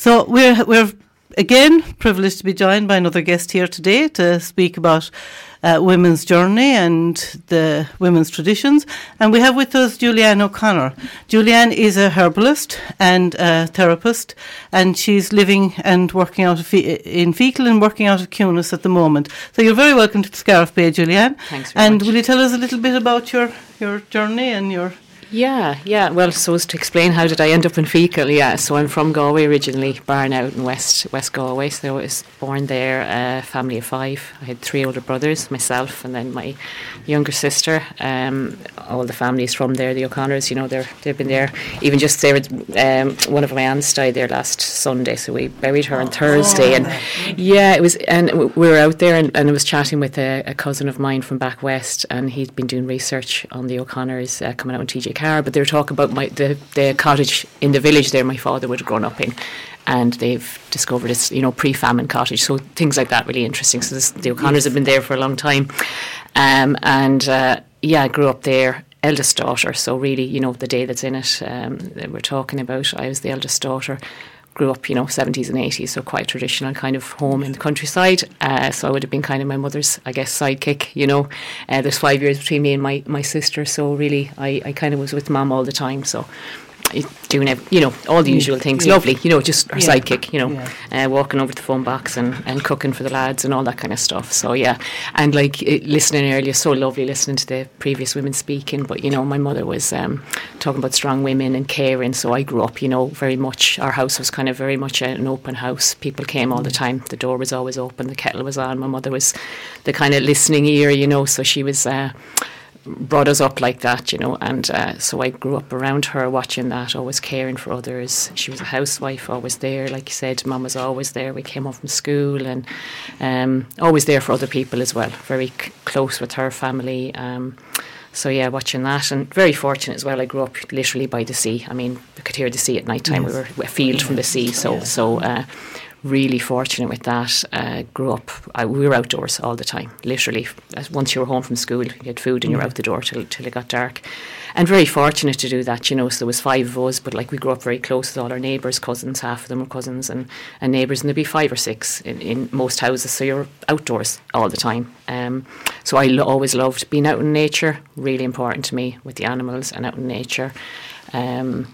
So we're we're again privileged to be joined by another guest here today to speak about uh, women's journey and the women's traditions. And we have with us Julie Anne O'Connor. Julie Anne is a herbalist and a therapist, and she's living and working out of in Feakle and working out of Ciunas at the moment. So you're very welcome to the Scariff Bay, Julie Anne. Thanks And much. And will you tell us a little bit about your, your journey and your Yeah, yeah. Well, so as to explain how did I end up in Feakle? Yeah, so I'm from Galway originally, born out in West West Galway. So I was born there, a uh, family of five. I had three older brothers, myself, and then my younger sister. Um, all the families from there, the O'Connors, you know, they're they've been there. Even just there, um, one of my aunts died there last Sunday, so we buried her on Thursday, and yeah, it was. And we were out there, and, and I was chatting with a, a cousin of mine from back west, and he'd been doing research on the O'Connors uh, coming out on TJ car, but they were talking about my the, the cottage in the village there my father would have grown up in. And they've discovered this, you know, pre-famine cottage. So things like that really interesting. So this, the O'Connors have been there for a long time, um, and uh, yeah, I grew up there. Eldest daughter, so really, you know, the day that's in it um, that we're talking about. I was the eldest daughter grew up, you know, 70s and 80s, so quite traditional kind of home in the countryside. Uh, so I would have been kind of my mother's, I guess, sidekick, you know. Uh, there's five years between me and my, my sister, so really I, I kind of was with mum all the time. So doing you know, all the usual things. Yeah. Lovely, you know, just our Yeah. sidekick, you know, Yeah. uh, walking over to the phone box and, and cooking for the lads and all that kind of stuff. So yeah, and like it, listening earlier, so lovely listening to the previous women speaking. But you know, my mother was um, talking about strong women and caring. So I grew up, you know, very much. Our house was kind of very much an open house. People came all the time. The door was always open. The kettle was on. My mother was the kind of listening ear, you know. So she was. Uh, brought us up like that, you know, and uh, so I grew up around her, watching that, always caring for others. She was a housewife, always there, like you said. Mum was always there. We came home from school, and um, always there for other people as well. Very c- close with her family. Um, so yeah, watching that, and very fortunate as well. I grew up literally by the sea. I mean, we could hear the sea at night time. We were a field from the sea, so so. Uh, really fortunate with that. Uh, grew up, I, we were outdoors all the time, literally. As Once you were home from school, you had food and you were out the door till, till it got dark. And very fortunate to do that, you know. So there was five of us, but like we grew up very close with all our neighbours, cousins, half of them were cousins and, and neighbours, and there'd be five or six in, in most houses. So you're outdoors all the time. Um, so I lo- always loved being out in nature, really important to me with the animals and out in nature. Um,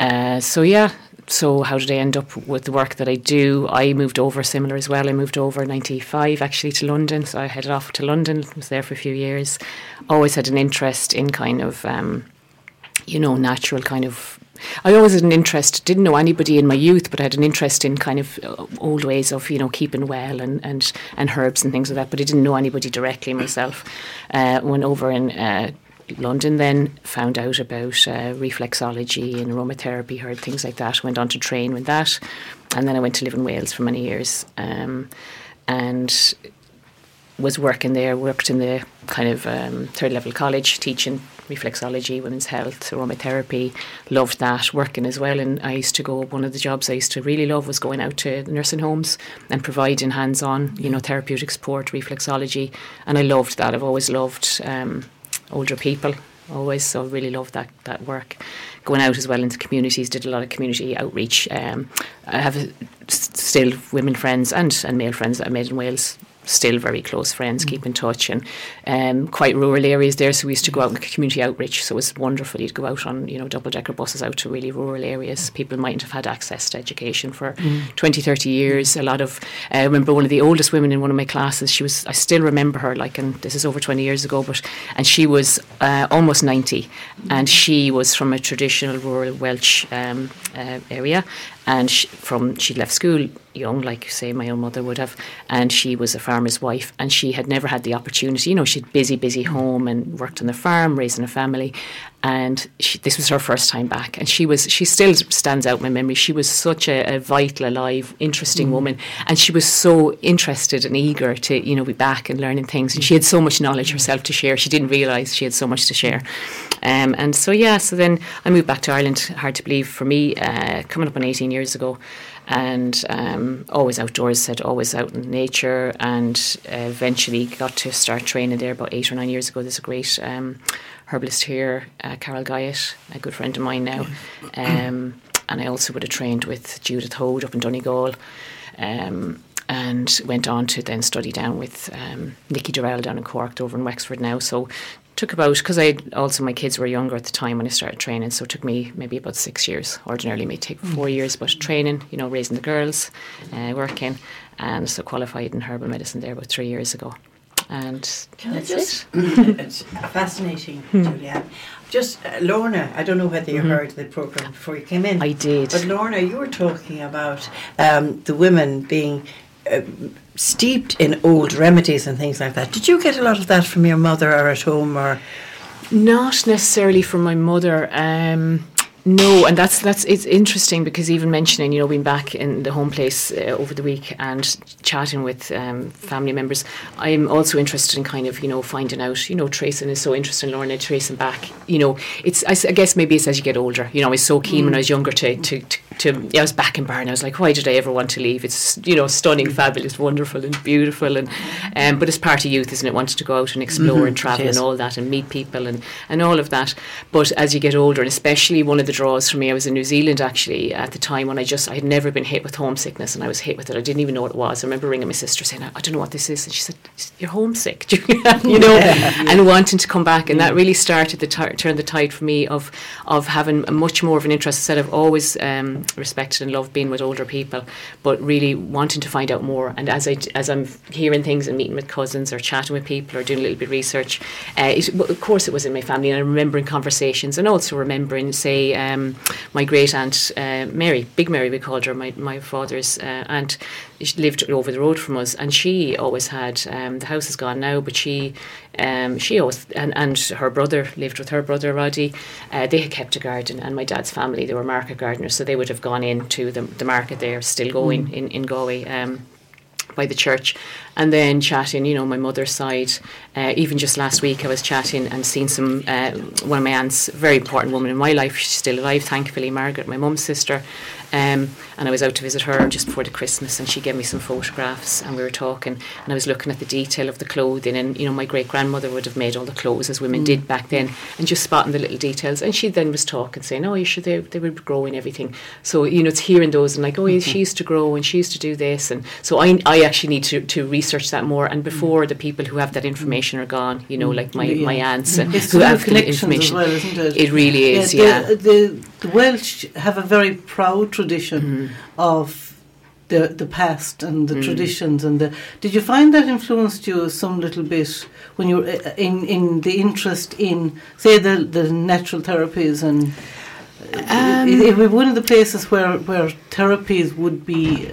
uh, so yeah, so how did I end up with the work that I do? I moved over similar as well. I moved over in 95 actually to London. So I headed off to London, was there for a few years. Always had an interest in kind of, um, you know, natural kind of. I always had an interest, didn't know anybody in my youth, but I had an interest in kind of uh, old ways of, you know, keeping well and, and, and herbs and things like that. But I didn't know anybody directly myself. Uh, went over in uh, London then found out about uh, reflexology and aromatherapy, heard things like that, went on to train with that. And then I went to live in Wales for many years um, and was working there, worked in the kind of um, third level college teaching reflexology, women's health, aromatherapy. Loved that, working as well. And I used to go, one of the jobs I used to really love was going out to nursing homes and providing hands on, you know, therapeutic support, reflexology. And I loved that. I've always loved um, older people always so I really loved that that work. Going out as well into communities did a lot of community outreach um, I have still women friends and, and male friends that I made in Wales still very close friends keep in touch and um, quite rural areas there. So we used to go out and community outreach. So it was wonderful. You'd go out on you know double decker buses out to really rural areas. People mightn't have had access to education for 20 30 years. A lot of I remember one of the oldest women in one of my classes she was I still remember her like and this is over 20 years ago but and she was uh, almost 90 and she was from a traditional rural Welsh um, uh, area and she, from she left school young like say my own mother would have and she was a farmer's wife and she had never had the opportunity you know she'd busy busy home and worked on the farm raising a family and she, this was her first time back and she was she still stands out in my memory. She was such a, a vital alive interesting mm. woman and she was so interested and eager to you know be back and learning things and she had so much knowledge mm. herself to share. She didn't realize she had so much to share um, and so yeah so then I moved back to Ireland hard to believe for me uh, coming up on 18 years ago and um, always outdoors said always out in nature and uh, eventually got to start training there about eight or nine years ago there's a great um, herbalist here uh, Carole Guyett a good friend of mine now um, and I also would have trained with Judith Hoad up in Donegal. Um, and went on to then study down with um, Nikki Darrell down in Cork, over in Wexford now. So took about because I also my kids were younger at the time when I started training, so it took me maybe about six years. Ordinarily, may take four mm. years, but training, you know, raising the girls, uh, working, and so qualified in herbal medicine there about three years ago. And Can that's just, it. it's fascinating, hmm. Julia. Just uh, Lorna, I don't know whether you mm-hmm. heard the program before you came in. I did. But Lorna, you were talking about um, the women being uh, steeped in old remedies and things like that. Did you get a lot of that from your mother or at home or? Not necessarily from my mother. Um, no, and that's that's it's interesting because even mentioning, you know, being back in the home place uh, over the week and chatting with um, family members, I'm also interested in kind of you know finding out, you know, tracing is so interesting, Lorna, tracing back. You know, it's I, I, guess maybe it's as you get older. You know, I was so keen mm. when I was younger to to, to to yeah, I was back in Bern. I was like, why did I ever want to leave? It's you know stunning, fabulous, wonderful, and beautiful, and um, but it's part of youth, isn't it? Wanting to go out and explore mm-hmm, and travel and all that, and meet people and and all of that. But as you get older, and especially one of the draws for me, I was in New Zealand actually at the time when I just I had never been hit with homesickness, and I was hit with it. I didn't even know what it was. I remember ringing my sister saying, I don't know what this is, and she said, You're homesick, you know, yeah. and wanting to come back, and that really started the t- turn the tide for me of of having a much more of an interest. Instead of always um, respected and loved being with older people, but really wanting to find out more. And as I as I'm hearing things and meeting with cousins or chatting with people or doing a little bit of research, uh, it, of course it was in my family, and I remembering conversations and also remembering, say, um, my great aunt uh, Mary, Big Mary, we called her, my my father's uh, aunt. She lived over the road from us, and she always had um, the house is gone now, but she um, she always and, and her brother lived with her brother Roddy. Uh, they had kept a garden, and my dad's family they were market gardeners, so they would have gone into the, the market there, still going mm. in in Galway. Um, by the church, and then chatting. You know, my mother's side. Uh, even just last week, I was chatting and seeing some uh, one of my aunts, very important woman in my life. She's still alive, thankfully. Margaret, my mum's sister. Um, and I was out to visit her just before the Christmas, and she gave me some photographs, and we were talking, and I was looking at the detail of the clothing, and you know, my great grandmother would have made all the clothes as women mm. did back then, and just spotting the little details. And she then was talking, saying, "Oh, you should they they were growing everything." So you know, it's hearing those and like, "Oh, mm-hmm. she used to grow, and she used to do this," and so I I actually need to to research that more. And before mm. the people who have that information are gone, you know, like my yeah. my aunts mm. who have information, well, it? it? really is, yeah. The, the, the Welsh have a very proud tradition mm. of the the past and the mm. traditions and the. Did you find that influenced you some little bit when you were uh, in in the interest in say the the natural therapies and. Um, it, it, it, one of the places where, where therapies would be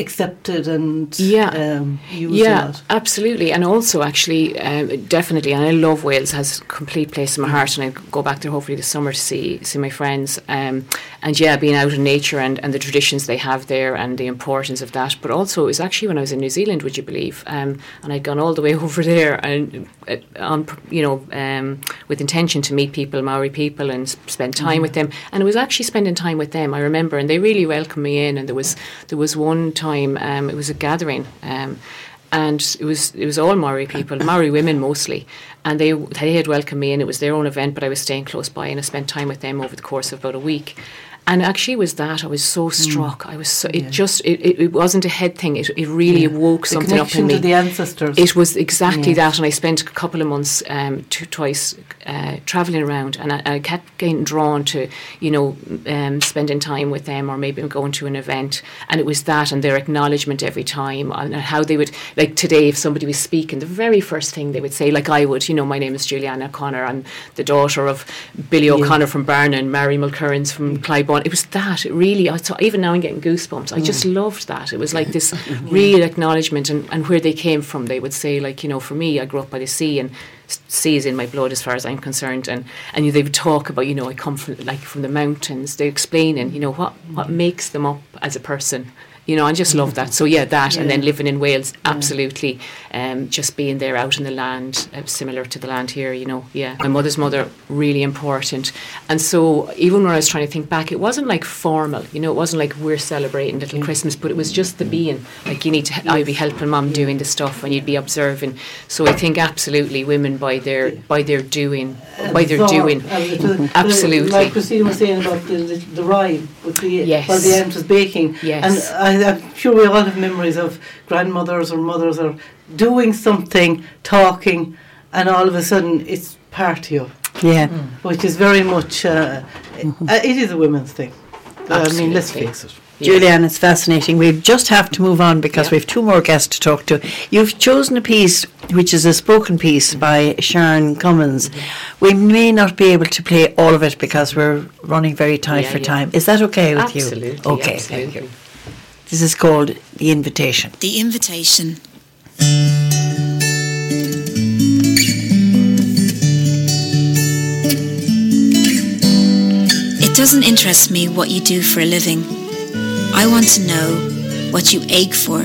accepted and yeah, um, yeah, absolutely, and also actually um, definitely. And I love Wales; has complete place in my heart, and I go back there hopefully this summer to see see my friends. Um, and yeah, being out in nature and, and the traditions they have there and the importance of that. But also, it was actually when I was in New Zealand, would you believe? Um, and I'd gone all the way over there and uh, on you know um, with intention to meet people, Maori people, and spend time mm-hmm. with them. And it was actually spending time with them. I remember, and they really welcomed me in. And there was there was one time time. Um, it was a gathering. Um, and it was it was all Maori people, Maori women mostly, and they they had welcomed me, and it was their own event. But I was staying close by, and I spent time with them over the course of about a week, and actually was that I was so mm. struck. Mm. I was so it yeah. just it, it, it, wasn't a head thing. It, it really yeah. awoke the something up in me. To the ancestors. It was exactly yeah. that, and I spent a couple of months, um, two, twice, uh, traveling around, and I, I, kept getting drawn to you know um, spending time with them, or maybe going to an event, and it was that and their acknowledgement every time, and how they would like today if somebody was speaking, the very first thing they would say, like I would, you know, my name is Julie Anne O'Connor, I'm the daughter of Billy O'Connor from Bearna, Mary Mulkerrins from Clybourne it was that. It really, I saw, even now I'm getting goosebumps. I just mm. loved that. It was like this real acknowledgement and, and where they came from. They would say, like, you know, for me, I grew up by the sea and sea is in my blood as far as I'm concerned. And, and they would talk about, you know, I come from like from the mountains. They explain and, you know, what, what makes them up as a person you know, I just love that. So yeah, that Yeah. and then living in Wales, absolutely, um, just being there out in the land, uh, similar to the land here, you know. Yeah, my mother's mother really important, and so even when I was trying to think back, it wasn't like formal, you know, it wasn't like we're celebrating little Christmas, but it was just the being. Like you need to, I'd be helping mum doing the stuff, and you'd be observing. So I think absolutely women by their by their doing, by their Thought, doing, the- the- Absolutely. Like Christine was saying about the, the, the rye with the, Yes. while the aunt was baking. Yes. And I, I'm sure we all have memories of grandmothers or mothers or doing something, talking, and all of a sudden it's part of you, Yeah. which is very much, uh, uh, it is a women's thing. I mean, let's Absolutely. face it. Julie Anne, it's fascinating. We just have to move on because Yeah. we have two more guests to talk to. You've chosen a piece which is a spoken piece by Sharon Cummins. We may not be able to play all of it because we're running very tight Yeah, for yeah. time. Is that okay with Absolutely. you? Okay, thank you. This is called The Invitation. The invitation. It doesn't interest me what you do for a living. I want to know what you ache for